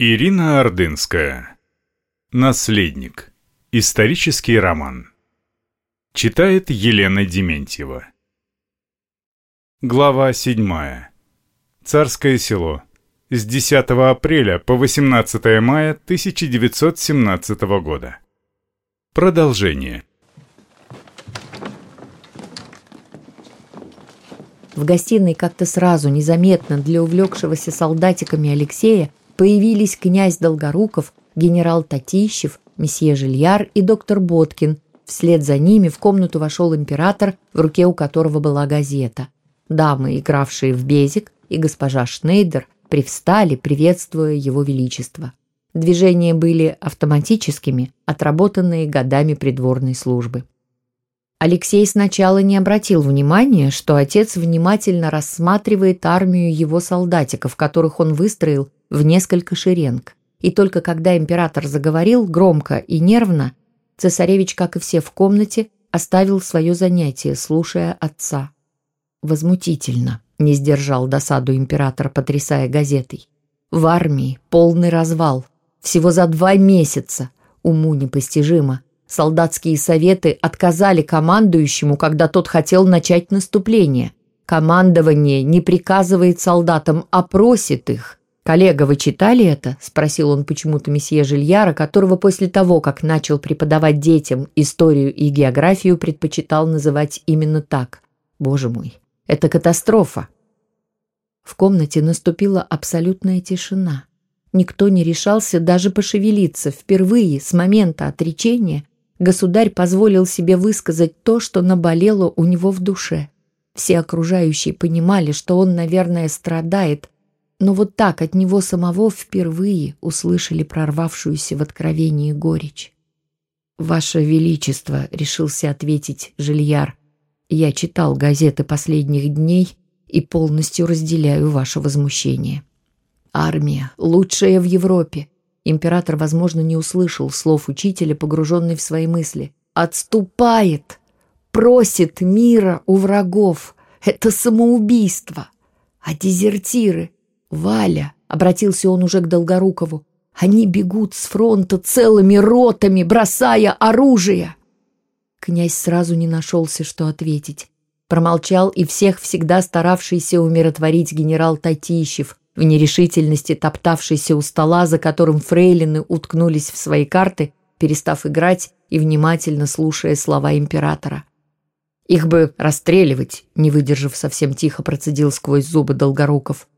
Ирина Ордынская. Наследник. Исторический роман. Читает Елена Дементьева. Глава 7. Царское село. С 10 апреля по 18 мая 1917 года. Продолжение. В гостиной как-то сразу, незаметно для увлекшегося солдатиками Алексея, появились князь Долгоруков, генерал Татищев, месье Жильяр и доктор Боткин. Вслед за ними в комнату вошел император, в руке у которого была газета. Дамы, игравшие в безик, и госпожа Шнейдер привстали, приветствуя его величество. Движения были автоматическими, отработанные годами придворной службы. Алексей сначала не обратил внимания, что отец внимательно рассматривает армию его солдатиков, которых он выстроил в несколько шеренг. И только когда император заговорил громко и нервно, цесаревич, как и все в комнате, оставил свое занятие, слушая отца. Возмутительно, не сдержал досаду император, потрясая газетой. В армии полный развал. Всего за два месяца. Уму непостижимо. Солдатские советы отказали командующему, когда тот хотел начать наступление. Командование не приказывает солдатам, а просит их. «Коллега, вы читали это?» – спросил он почему-то месье Жильяра, которого после того, как начал преподавать детям историю и географию, предпочитал называть именно так. «Боже мой, это катастрофа!» В комнате наступила абсолютная тишина. Никто не решался даже пошевелиться. Впервые с момента отречения государь позволил себе высказать то, что наболело у него в душе. Все окружающие понимали, что он, наверное, страдает, но вот так от него самого впервые услышали прорвавшуюся в откровении горечь. «Ваше Величество», — решился ответить Жильяр, — «я читал газеты последних дней и полностью разделяю ваше возмущение. Армия лучшая в Европе». Император, возможно, не услышал слов учителя, погруженный в свои мысли. «Отступает! Просит мира у врагов! Это самоубийство! А дезертиры «Валя!» — обратился он уже к Долгорукову. «Они бегут с фронта целыми ротами, бросая оружие!» Князь сразу не нашелся, что ответить. Промолчал и всех всегда старавшийся умиротворить генерал Татищев, в нерешительности топтавшийся у стола, за которым фрейлины уткнулись в свои карты, перестав играть и внимательно слушая слова императора. «Их бы расстреливать», — не выдержав совсем тихо, процедил сквозь зубы Долгоруков.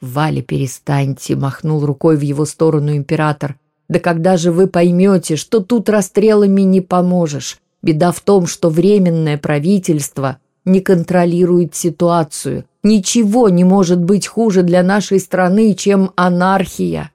«Валя, перестаньте!» — махнул рукой в его сторону император. «Да когда же вы поймете, что тут расстрелами не поможешь? Беда в том, что временное правительство не контролирует ситуацию. Ничего не может быть хуже для нашей страны, чем анархия!»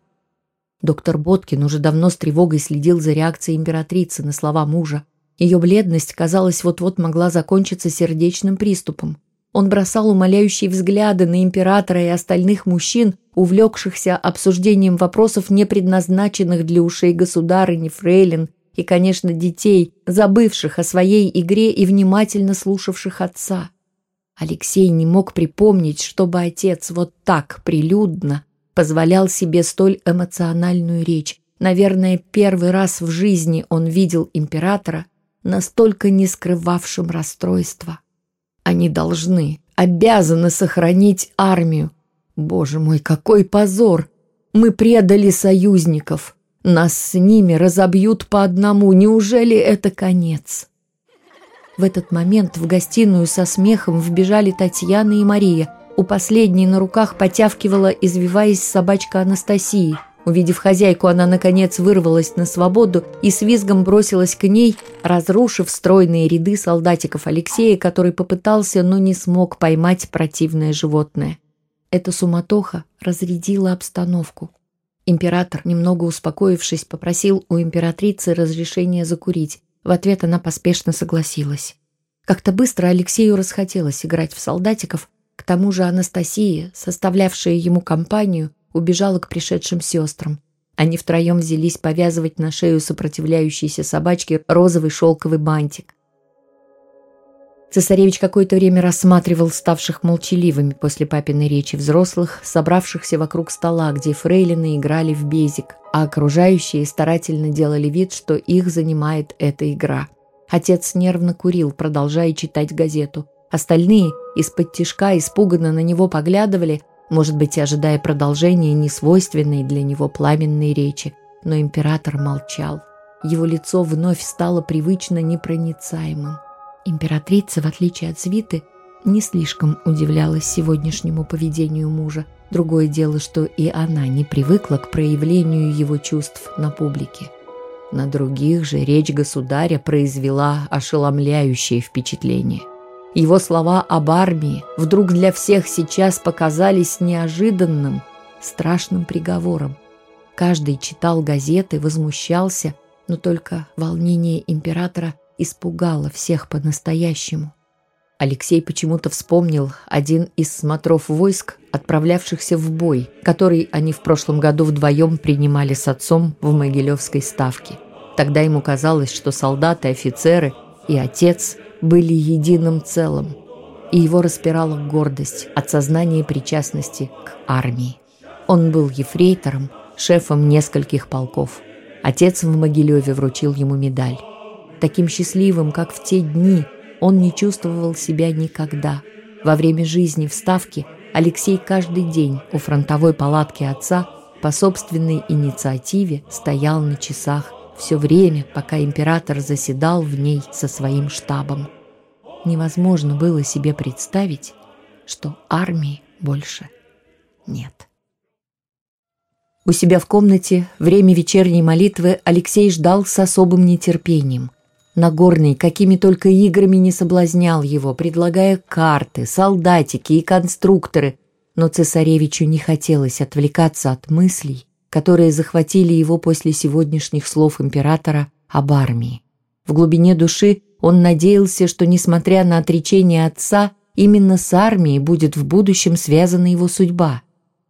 Доктор Боткин уже давно с тревогой следил за реакцией императрицы на слова мужа. Ее бледность, казалось, вот-вот могла закончиться сердечным приступом. Он бросал умоляющие взгляды на императора и остальных мужчин, увлекшихся обсуждением вопросов, не предназначенных для ушей государыни, фрейлин и, конечно, детей, забывших о своей игре и внимательно слушавших отца. Алексей не мог припомнить, чтобы отец вот так прилюдно позволял себе столь эмоциональную речь. Наверное, первый раз в жизни он видел императора, настолько не скрывавшим расстройства. Они должны, обязаны сохранить армию. Боже мой, какой позор! Мы предали союзников. Нас с ними разобьют по одному. Неужели это конец? В этот момент в гостиную со смехом вбежали Татьяна и Мария. У последней на руках потявкивала, извиваясь собачка Анастасии – Увидев хозяйку, она, наконец, вырвалась на свободу и с визгом бросилась к ней, разрушив стройные ряды солдатиков Алексея, который попытался, но не смог поймать противное животное. Эта суматоха разрядила обстановку. Император, немного успокоившись, попросил у императрицы разрешения закурить. В ответ она поспешно согласилась. Как-то быстро Алексею расхотелось играть в солдатиков, к тому же Анастасия, составлявшая ему компанию, убежала к пришедшим сестрам. Они втроем взялись повязывать на шею сопротивляющейся собачке розовый шелковый бантик. Цесаревич какое-то время рассматривал ставших молчаливыми после папиной речи взрослых, собравшихся вокруг стола, где фрейлины играли в безик, а окружающие старательно делали вид, что их занимает эта игра. Отец нервно курил, продолжая читать газету. Остальные из-под тишка испуганно на него поглядывали, может быть, ожидая продолжения несвойственной для него пламенной речи. Но император молчал. Его лицо вновь стало привычно непроницаемым. Императрица, в отличие от свиты, не слишком удивлялась сегодняшнему поведению мужа. Другое дело, что и она не привыкла к проявлению его чувств на публике. На других же речь государя произвела ошеломляющее впечатление. Его слова об армии вдруг для всех сейчас показались неожиданным, страшным приговором. Каждый читал газеты, возмущался, но только волнение императора испугала всех по-настоящему. Алексей почему-то вспомнил один из смотров войск, отправлявшихся в бой, который они в прошлом году вдвоем принимали с отцом в Могилевской ставке. Тогда ему казалось, что солдаты, офицеры и отец были единым целым, и его распирала гордость от сознания причастности к армии. Он был ефрейтором, шефом нескольких полков. Отец в Могилеве вручил ему медаль. Таким счастливым, как в те дни, он не чувствовал себя никогда. Во время жизни в Ставке Алексей каждый день у фронтовой палатки отца по собственной инициативе стоял на часах все время, пока император заседал в ней со своим штабом. Невозможно было себе представить, что армии больше нет. У себя в комнате время вечерней молитвы Алексей ждал с особым нетерпением – Нагорный какими только играми не соблазнял его, предлагая карты, солдатики и конструкторы, но цесаревичу не хотелось отвлекаться от мыслей, которые захватили его после сегодняшних слов императора об армии. В глубине души он надеялся, что, несмотря на отречение отца, именно с армией будет в будущем связана его судьба.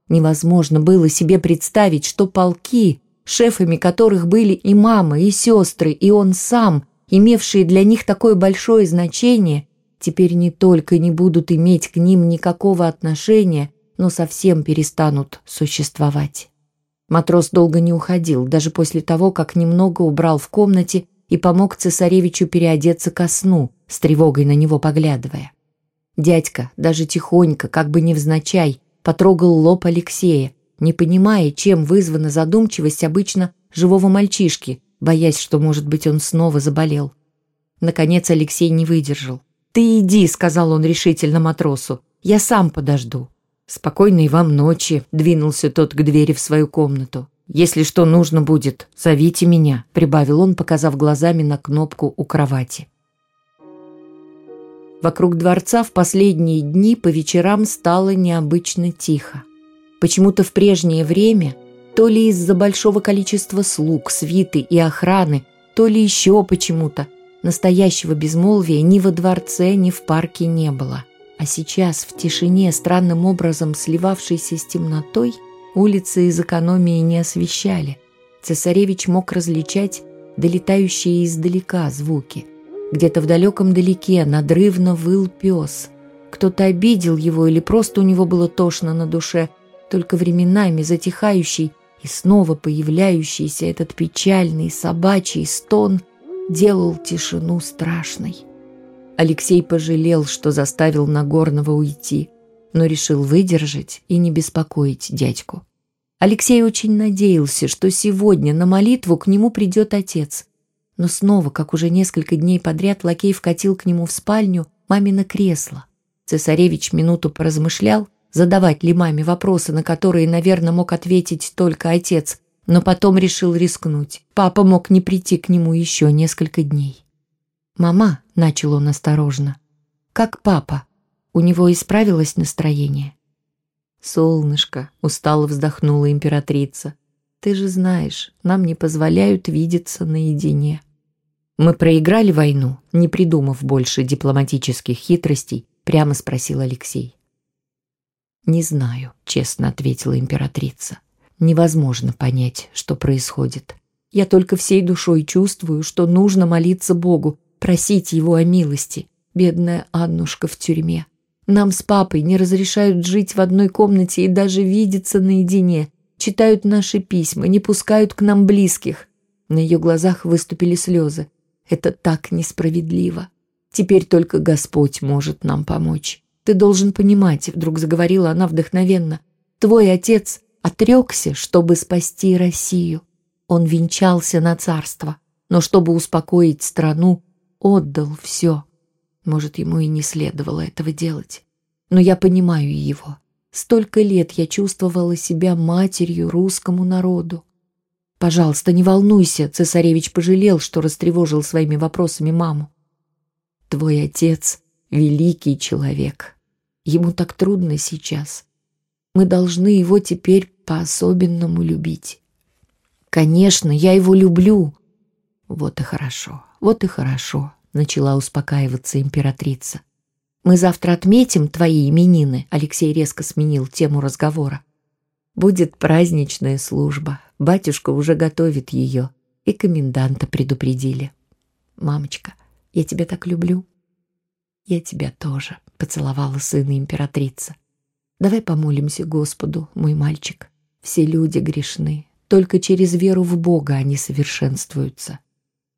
Невозможно было себе представить, что полки, шефами которых были и мама, и сестры, и он сам – имевшие для них такое большое значение, теперь не только не будут иметь к ним никакого отношения, но совсем перестанут существовать. Матрос долго не уходил, даже после того, как немного убрал в комнате и помог цесаревичу переодеться ко сну, с тревогой на него поглядывая. Дядька, даже тихонько, как бы невзначай, потрогал лоб Алексея, не понимая, чем вызвана задумчивость обычно живого мальчишки, боясь, что, может быть, он снова заболел. Наконец Алексей не выдержал. «Ты иди», — сказал он решительно матросу. «Я сам подожду». «Спокойной вам ночи», — двинулся тот к двери в свою комнату. «Если что нужно будет, зовите меня», — прибавил он, показав глазами на кнопку у кровати. Вокруг дворца в последние дни по вечерам стало необычно тихо. Почему-то в прежнее время то ли из-за большого количества слуг, свиты и охраны, то ли еще почему-то. Настоящего безмолвия ни во дворце, ни в парке не было. А сейчас, в тишине, странным образом сливавшейся с темнотой, улицы из экономии не освещали. Цесаревич мог различать долетающие издалека звуки. Где-то в далеком далеке надрывно выл пес. Кто-то обидел его или просто у него было тошно на душе, только временами затихающий и снова появляющийся этот печальный собачий стон делал тишину страшной. Алексей пожалел, что заставил Нагорного уйти, но решил выдержать и не беспокоить дядьку. Алексей очень надеялся, что сегодня на молитву к нему придет отец. Но снова, как уже несколько дней подряд, лакей вкатил к нему в спальню мамино кресло. Цесаревич минуту поразмышлял задавать ли маме вопросы, на которые, наверное, мог ответить только отец, но потом решил рискнуть. Папа мог не прийти к нему еще несколько дней. «Мама», — начал он осторожно, — «как папа? У него исправилось настроение?» «Солнышко», — устало вздохнула императрица, — «ты же знаешь, нам не позволяют видеться наедине». «Мы проиграли войну, не придумав больше дипломатических хитростей?» — прямо спросил Алексей. «Не знаю», — честно ответила императрица. «Невозможно понять, что происходит. Я только всей душой чувствую, что нужно молиться Богу, просить Его о милости. Бедная Аннушка в тюрьме. Нам с папой не разрешают жить в одной комнате и даже видеться наедине. Читают наши письма, не пускают к нам близких. На ее глазах выступили слезы. Это так несправедливо. Теперь только Господь может нам помочь. Ты должен понимать, вдруг заговорила она вдохновенно. Твой отец отрекся, чтобы спасти Россию. Он венчался на царство, но чтобы успокоить страну, отдал все. Может, ему и не следовало этого делать. Но я понимаю его. Столько лет я чувствовала себя матерью русскому народу. Пожалуйста, не волнуйся, цесаревич пожалел, что растревожил своими вопросами маму. Твой отец — великий человек. Ему так трудно сейчас. Мы должны его теперь по-особенному любить. Конечно, я его люблю. Вот и хорошо, вот и хорошо начала успокаиваться императрица. «Мы завтра отметим твои именины», — Алексей резко сменил тему разговора. «Будет праздничная служба. Батюшка уже готовит ее, и коменданта предупредили. Мамочка, я тебя так люблю». «Я тебя тоже», — поцеловала сына императрица. «Давай помолимся Господу, мой мальчик. Все люди грешны, только через веру в Бога они совершенствуются.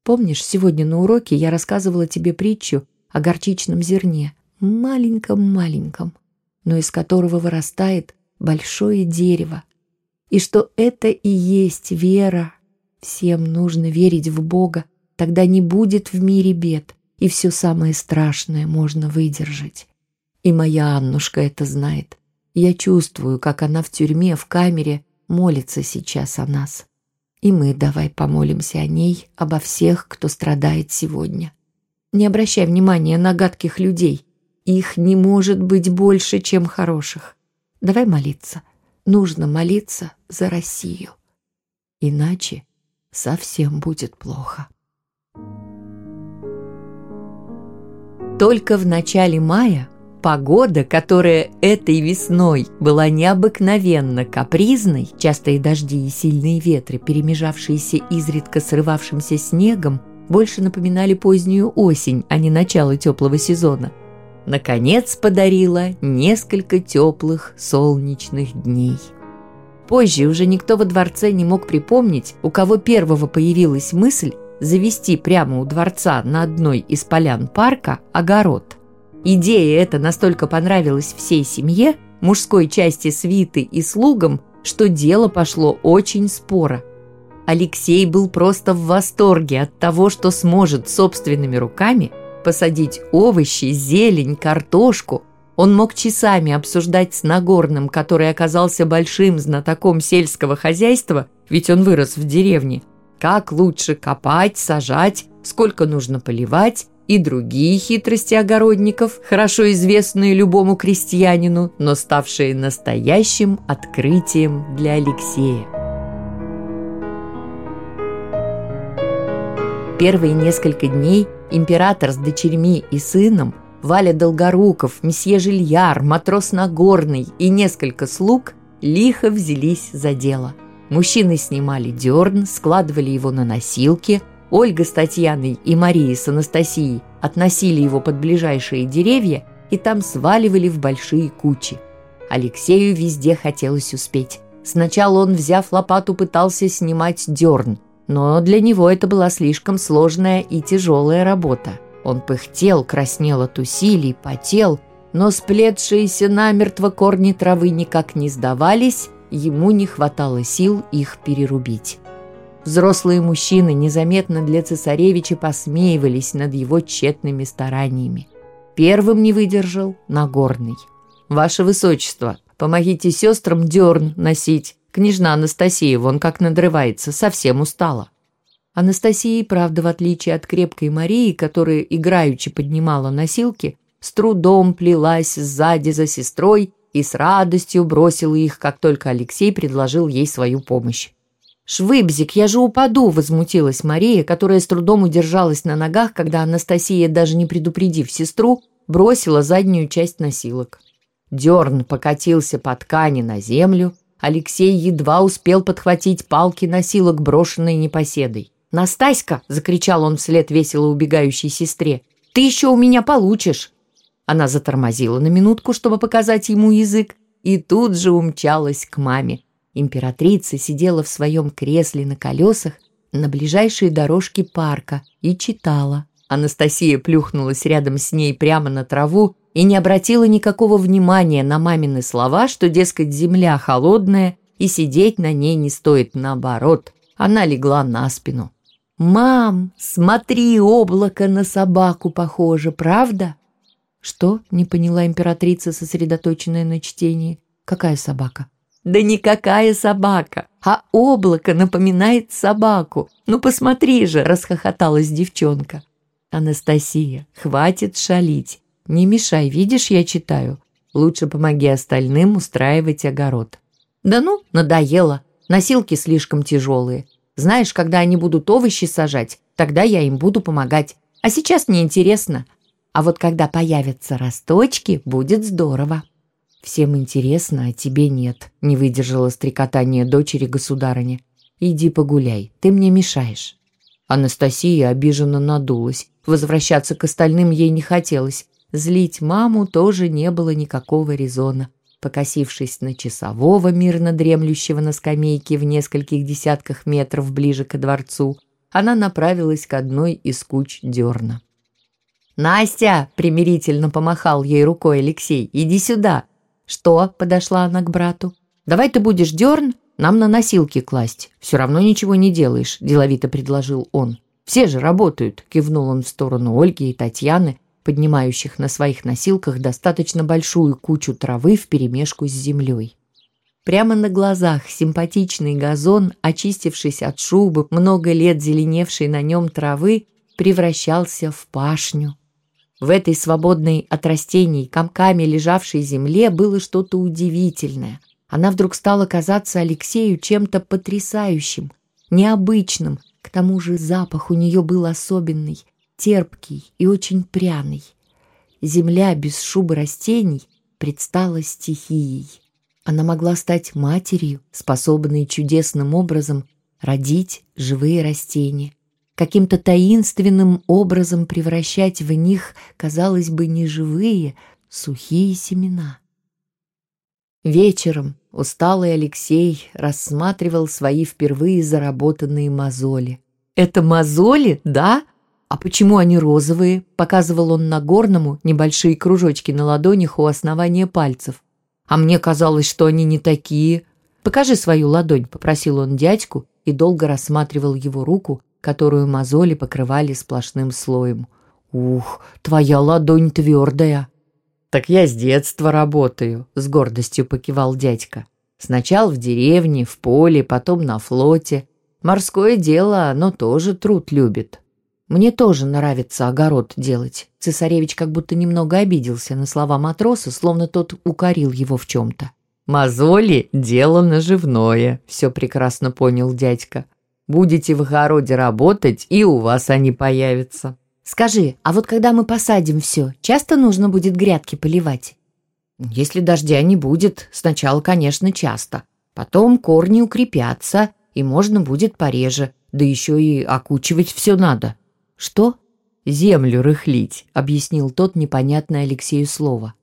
Помнишь, сегодня на уроке я рассказывала тебе притчу о горчичном зерне, маленьком-маленьком, но из которого вырастает большое дерево, и что это и есть вера. Всем нужно верить в Бога, тогда не будет в мире бед, и все самое страшное можно выдержать. И моя Аннушка это знает. Я чувствую, как она в тюрьме, в камере, молится сейчас о нас. И мы давай помолимся о ней, обо всех, кто страдает сегодня. Не обращай внимания на гадких людей. Их не может быть больше, чем хороших. Давай молиться. Нужно молиться за Россию. Иначе совсем будет плохо. Только в начале мая Погода, которая этой весной была необыкновенно капризной, частые дожди и сильные ветры, перемежавшиеся изредка срывавшимся снегом, больше напоминали позднюю осень, а не начало теплого сезона. Наконец подарила несколько теплых солнечных дней. Позже уже никто во дворце не мог припомнить, у кого первого появилась мысль завести прямо у дворца на одной из полян парка огород – Идея эта настолько понравилась всей семье, мужской части свиты и слугам, что дело пошло очень споро. Алексей был просто в восторге от того, что сможет собственными руками посадить овощи, зелень, картошку. Он мог часами обсуждать с Нагорным, который оказался большим знатоком сельского хозяйства, ведь он вырос в деревне, как лучше копать, сажать, сколько нужно поливать, и другие хитрости огородников, хорошо известные любому крестьянину, но ставшие настоящим открытием для Алексея. Первые несколько дней император с дочерьми и сыном, Валя Долгоруков, месье Жильяр, матрос Нагорный и несколько слуг лихо взялись за дело. Мужчины снимали дерн, складывали его на носилки – Ольга с Татьяной и Мария с Анастасией относили его под ближайшие деревья и там сваливали в большие кучи. Алексею везде хотелось успеть. Сначала он, взяв лопату, пытался снимать дерн, но для него это была слишком сложная и тяжелая работа. Он пыхтел, краснел от усилий, потел, но сплетшиеся намертво корни травы никак не сдавались, ему не хватало сил их перерубить. Взрослые мужчины незаметно для цесаревича посмеивались над его тщетными стараниями. Первым не выдержал Нагорный. «Ваше Высочество, помогите сестрам дерн носить. Княжна Анастасия вон как надрывается, совсем устала». Анастасия, правда, в отличие от крепкой Марии, которая играючи поднимала носилки, с трудом плелась сзади за сестрой и с радостью бросила их, как только Алексей предложил ей свою помощь. «Швыбзик, я же упаду!» – возмутилась Мария, которая с трудом удержалась на ногах, когда Анастасия, даже не предупредив сестру, бросила заднюю часть носилок. Дерн покатился по ткани на землю. Алексей едва успел подхватить палки носилок, брошенные непоседой. «Настаська!» – закричал он вслед весело убегающей сестре. Ты еще у меня получишь!» Она затормозила на минутку, чтобы показать ему язык, и тут же умчалась к маме. Императрица сидела в своем кресле на колесах на ближайшей дорожке парка и читала. Анастасия плюхнулась рядом с ней прямо на траву и не обратила никакого внимания на мамины слова, что, дескать, земля холодная и сидеть на ней не стоит, наоборот. Она легла на спину. «Мам, смотри, облако на собаку похоже, правда?» «Что?» — не поняла императрица, сосредоточенная на чтении. «Какая собака?» «Да никакая собака, а облако напоминает собаку. Ну посмотри же!» — расхохоталась девчонка. «Анастасия, хватит шалить. Не мешай, видишь, я читаю. Лучше помоги остальным устраивать огород». «Да ну, надоело. Носилки слишком тяжелые. Знаешь, когда они будут овощи сажать, тогда я им буду помогать. А сейчас неинтересно. А вот когда появятся росточки, будет здорово». «Всем интересно, а тебе нет», — не выдержала стрекотание дочери государыни. «Иди погуляй, ты мне мешаешь». Анастасия обиженно надулась. Возвращаться к остальным ей не хотелось. Злить маму тоже не было никакого резона. Покосившись на часового, мирно дремлющего на скамейке в нескольких десятках метров ближе к дворцу, она направилась к одной из куч дерна. «Настя!» — примирительно помахал ей рукой Алексей. «Иди сюда!» «Что?» – подошла она к брату. «Давай ты будешь дерн, нам на носилки класть. Все равно ничего не делаешь», – деловито предложил он. «Все же работают», – кивнул он в сторону Ольги и Татьяны, поднимающих на своих носилках достаточно большую кучу травы вперемешку с землей. Прямо на глазах симпатичный газон, очистившись от шубы, много лет зеленевшей на нем травы, превращался в пашню. В этой свободной от растений комками лежавшей земле было что-то удивительное. Она вдруг стала казаться Алексею чем-то потрясающим, необычным. К тому же запах у нее был особенный, терпкий и очень пряный. Земля без шубы растений предстала стихией. Она могла стать матерью, способной чудесным образом родить живые растения каким-то таинственным образом превращать в них, казалось бы, неживые, сухие семена. Вечером усталый Алексей рассматривал свои впервые заработанные мозоли. «Это мозоли, да? А почему они розовые?» Показывал он на горному небольшие кружочки на ладонях у основания пальцев. «А мне казалось, что они не такие». «Покажи свою ладонь», — попросил он дядьку и долго рассматривал его руку, которую мозоли покрывали сплошным слоем. «Ух, твоя ладонь твердая!» «Так я с детства работаю», — с гордостью покивал дядька. «Сначала в деревне, в поле, потом на флоте. Морское дело, оно тоже труд любит». «Мне тоже нравится огород делать». Цесаревич как будто немного обиделся на слова матроса, словно тот укорил его в чем-то. «Мозоли – дело наживное», – все прекрасно понял дядька. Будете в огороде работать, и у вас они появятся. Скажи, а вот когда мы посадим все, часто нужно будет грядки поливать? Если дождя не будет, сначала, конечно, часто. Потом корни укрепятся, и можно будет пореже. Да еще и окучивать все надо. Что? Землю рыхлить, объяснил тот непонятное Алексею слово.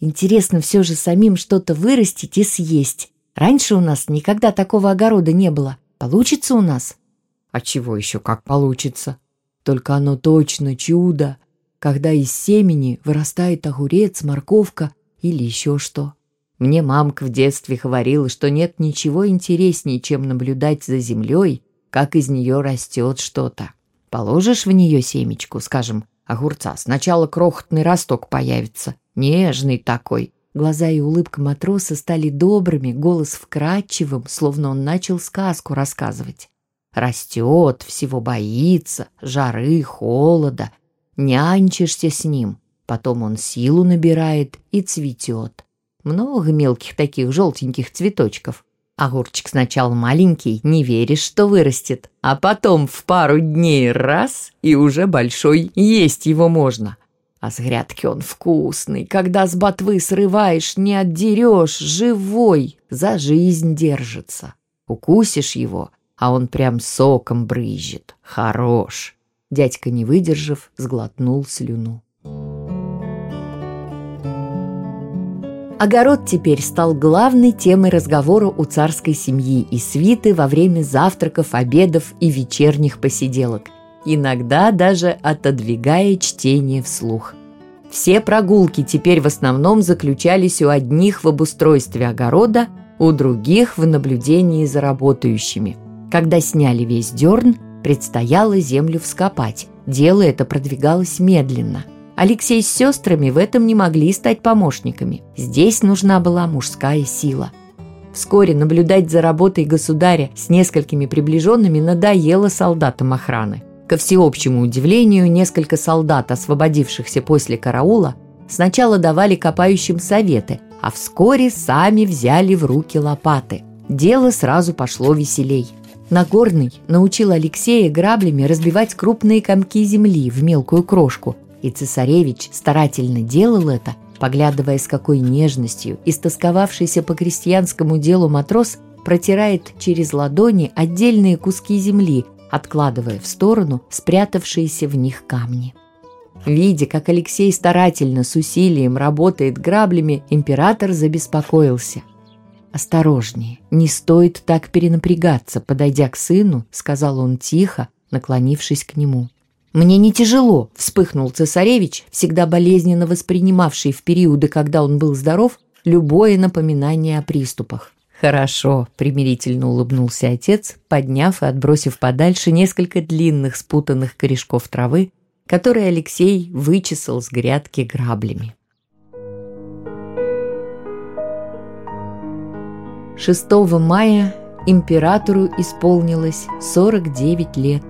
Интересно все же самим что-то вырастить и съесть. Раньше у нас никогда такого огорода не было. Получится у нас? А чего еще как получится? Только оно точно чудо, когда из семени вырастает огурец, морковка или еще что. Мне мамка в детстве говорила, что нет ничего интереснее, чем наблюдать за землей, как из нее растет что-то. Положишь в нее семечку, скажем, огурца, сначала крохотный росток появится, нежный такой. Глаза и улыбка матроса стали добрыми, голос вкрадчивым, словно он начал сказку рассказывать. Растет, всего боится, жары, холода. Нянчишься с ним, потом он силу набирает и цветет. Много мелких таких желтеньких цветочков. Огурчик сначала маленький, не веришь, что вырастет, а потом в пару дней раз, и уже большой, есть его можно. А с грядки он вкусный, когда с ботвы срываешь, не отдерешь, живой, за жизнь держится. Укусишь его, а он прям соком брызжет. Хорош. Дядька, не выдержав, сглотнул слюну. Огород теперь стал главной темой разговора у царской семьи и свиты во время завтраков, обедов и вечерних посиделок, иногда даже отодвигая чтение вслух. Все прогулки теперь в основном заключались у одних в обустройстве огорода, у других в наблюдении за работающими. Когда сняли весь дерн, предстояло землю вскопать. Дело это продвигалось медленно. Алексей с сестрами в этом не могли стать помощниками. Здесь нужна была мужская сила. Вскоре наблюдать за работой государя с несколькими приближенными надоело солдатам охраны. Ко всеобщему удивлению, несколько солдат, освободившихся после караула, сначала давали копающим советы, а вскоре сами взяли в руки лопаты. Дело сразу пошло веселей. Нагорный научил Алексея граблями разбивать крупные комки земли в мелкую крошку, и цесаревич старательно делал это, поглядывая с какой нежностью истосковавшийся по крестьянскому делу матрос протирает через ладони отдельные куски земли, откладывая в сторону спрятавшиеся в них камни. Видя, как Алексей старательно с усилием работает граблями, император забеспокоился. «Осторожнее, не стоит так перенапрягаться», подойдя к сыну, сказал он тихо, наклонившись к нему. «Мне не тяжело», — вспыхнул цесаревич, всегда болезненно воспринимавший в периоды, когда он был здоров, любое напоминание о приступах. «Хорошо», — примирительно улыбнулся отец, подняв и отбросив подальше несколько длинных спутанных корешков травы, которые Алексей вычесал с грядки граблями. 6 мая императору исполнилось 49 лет.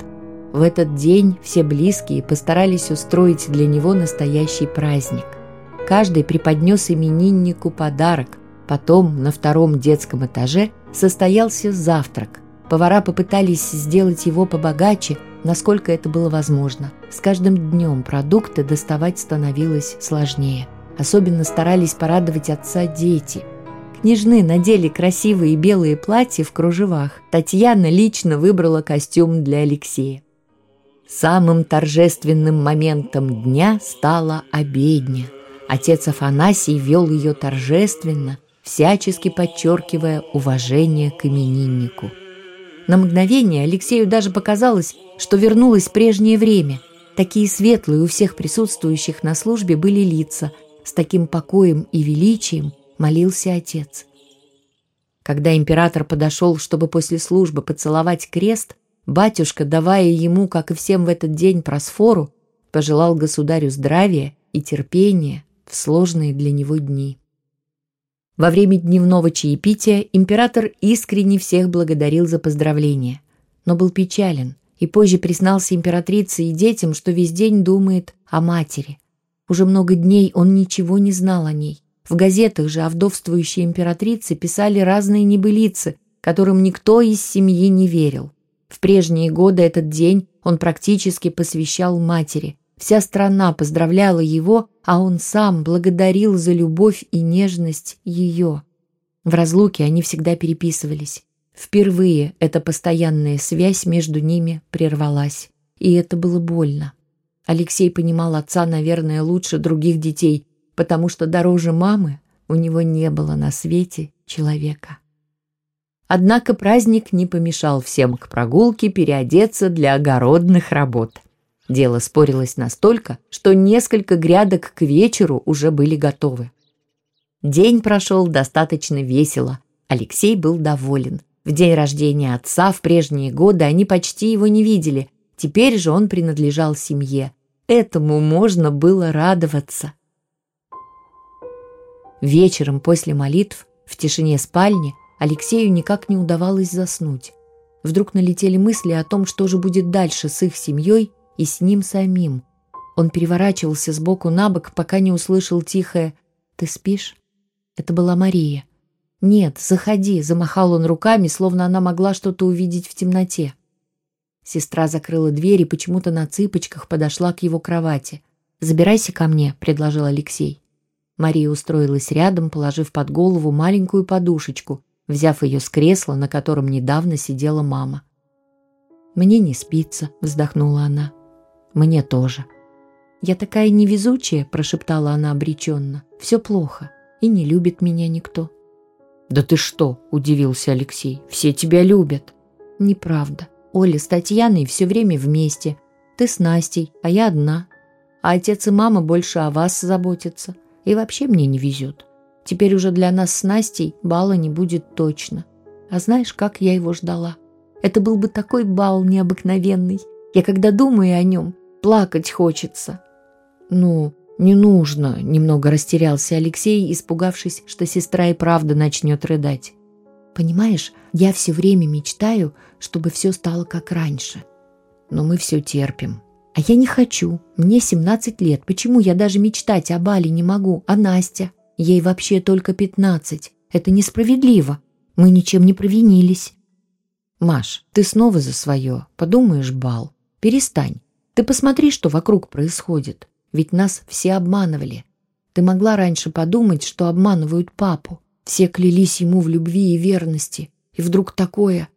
В этот день все близкие постарались устроить для него настоящий праздник. Каждый преподнес имениннику подарок, Потом на втором детском этаже состоялся завтрак. Повара попытались сделать его побогаче, насколько это было возможно. С каждым днем продукты доставать становилось сложнее. Особенно старались порадовать отца дети. Княжны надели красивые белые платья в кружевах. Татьяна лично выбрала костюм для Алексея. Самым торжественным моментом дня стала обедня. Отец Афанасий вел ее торжественно – всячески подчеркивая уважение к имениннику. На мгновение Алексею даже показалось, что вернулось прежнее время. Такие светлые у всех присутствующих на службе были лица. С таким покоем и величием молился отец. Когда император подошел, чтобы после службы поцеловать крест, батюшка, давая ему, как и всем в этот день, просфору, пожелал государю здравия и терпения в сложные для него дни. Во время дневного чаепития император искренне всех благодарил за поздравления, но был печален и позже признался императрице и детям, что весь день думает о матери. Уже много дней он ничего не знал о ней. В газетах же о вдовствующей императрице писали разные небылицы, которым никто из семьи не верил. В прежние годы этот день он практически посвящал матери, Вся страна поздравляла его, а он сам благодарил за любовь и нежность ее. В разлуке они всегда переписывались. Впервые эта постоянная связь между ними прервалась. И это было больно. Алексей понимал отца, наверное, лучше других детей, потому что дороже мамы у него не было на свете человека. Однако праздник не помешал всем к прогулке переодеться для огородных работ. Дело спорилось настолько, что несколько грядок к вечеру уже были готовы. День прошел достаточно весело. Алексей был доволен. В день рождения отца в прежние годы они почти его не видели. Теперь же он принадлежал семье. Этому можно было радоваться. Вечером после молитв в тишине спальни Алексею никак не удавалось заснуть. Вдруг налетели мысли о том, что же будет дальше с их семьей и с ним самим. Он переворачивался с боку на бок, пока не услышал тихое «Ты спишь?» Это была Мария. «Нет, заходи», — замахал он руками, словно она могла что-то увидеть в темноте. Сестра закрыла дверь и почему-то на цыпочках подошла к его кровати. «Забирайся ко мне», — предложил Алексей. Мария устроилась рядом, положив под голову маленькую подушечку, взяв ее с кресла, на котором недавно сидела мама. «Мне не спится», — вздохнула она. Мне тоже. «Я такая невезучая», – прошептала она обреченно. «Все плохо, и не любит меня никто». «Да ты что?» – удивился Алексей. «Все тебя любят». «Неправда. Оля с Татьяной все время вместе. Ты с Настей, а я одна. А отец и мама больше о вас заботятся. И вообще мне не везет. Теперь уже для нас с Настей бала не будет точно. А знаешь, как я его ждала? Это был бы такой бал необыкновенный. Я когда думаю о нем, плакать хочется. Ну, не нужно, немного растерялся Алексей, испугавшись, что сестра и правда начнет рыдать. Понимаешь, я все время мечтаю, чтобы все стало как раньше. Но мы все терпим. А я не хочу. Мне 17 лет. Почему я даже мечтать о Бале не могу? А Настя? Ей вообще только 15. Это несправедливо. Мы ничем не провинились. Маш, ты снова за свое. Подумаешь, Бал. Перестань. Ты посмотри, что вокруг происходит. Ведь нас все обманывали. Ты могла раньше подумать, что обманывают папу. Все клялись ему в любви и верности. И вдруг такое...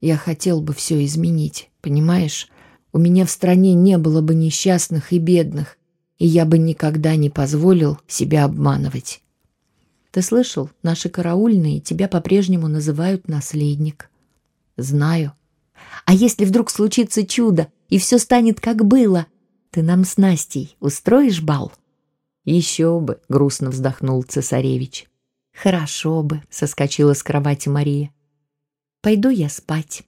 Я хотел бы все изменить, понимаешь? У меня в стране не было бы несчастных и бедных, и я бы никогда не позволил себя обманывать. Ты слышал, наши караульные тебя по-прежнему называют наследник. Знаю. А если вдруг случится чудо, и все станет как было, ты нам с Настей устроишь бал? Еще бы, грустно вздохнул цесаревич. «Хорошо бы», — соскочила с кровати Мария. «Пойду я спать».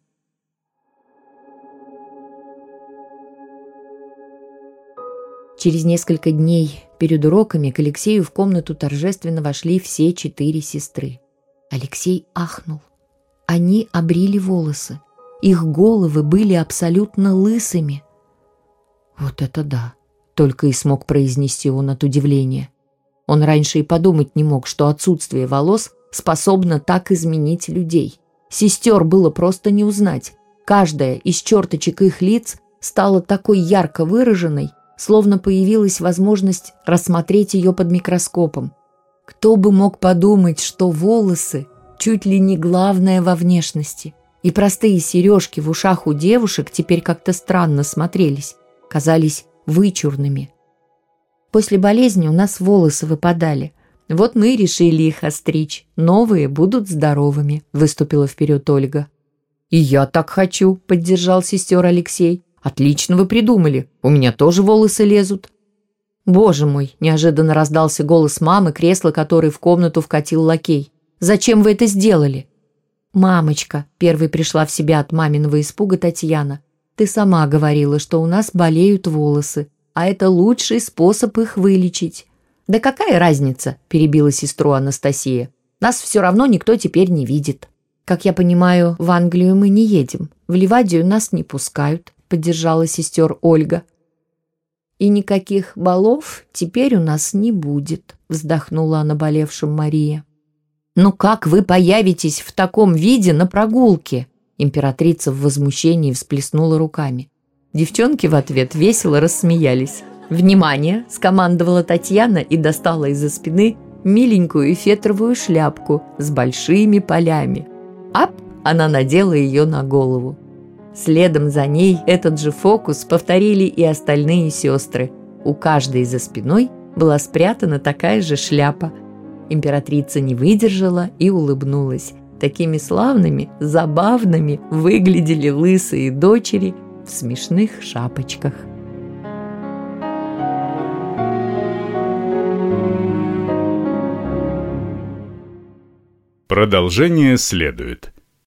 Через несколько дней перед уроками к Алексею в комнату торжественно вошли все четыре сестры. Алексей ахнул. Они обрили волосы. Их головы были абсолютно лысыми. «Вот это да!» — только и смог произнести он от удивления. Он раньше и подумать не мог, что отсутствие волос способно так изменить людей. Сестер было просто не узнать. Каждая из черточек их лиц стала такой ярко выраженной, словно появилась возможность рассмотреть ее под микроскопом. Кто бы мог подумать, что волосы чуть ли не главное во внешности. И простые сережки в ушах у девушек теперь как-то странно смотрелись, казались вычурными. После болезни у нас волосы выпадали. Вот мы и решили их остричь. Новые будут здоровыми», — выступила вперед Ольга. «И я так хочу», — поддержал сестер Алексей. «Отлично вы придумали. У меня тоже волосы лезут». «Боже мой!» – неожиданно раздался голос мамы, кресло которой в комнату вкатил лакей. «Зачем вы это сделали?» «Мамочка!» – первой пришла в себя от маминого испуга Татьяна. «Ты сама говорила, что у нас болеют волосы а это лучший способ их вылечить. «Да какая разница?» – перебила сестру Анастасия. «Нас все равно никто теперь не видит. Как я понимаю, в Англию мы не едем. В Ливадию нас не пускают», – поддержала сестер Ольга. «И никаких балов теперь у нас не будет», – вздохнула о наболевшем Мария. «Ну как вы появитесь в таком виде на прогулке?» Императрица в возмущении всплеснула руками. Девчонки в ответ весело рассмеялись. «Внимание!» – скомандовала Татьяна и достала из-за спины миленькую фетровую шляпку с большими полями. Ап! Она надела ее на голову. Следом за ней этот же фокус повторили и остальные сестры. У каждой за спиной была спрятана такая же шляпа. Императрица не выдержала и улыбнулась. Такими славными, забавными выглядели лысые дочери – в смешных шапочках. Продолжение следует.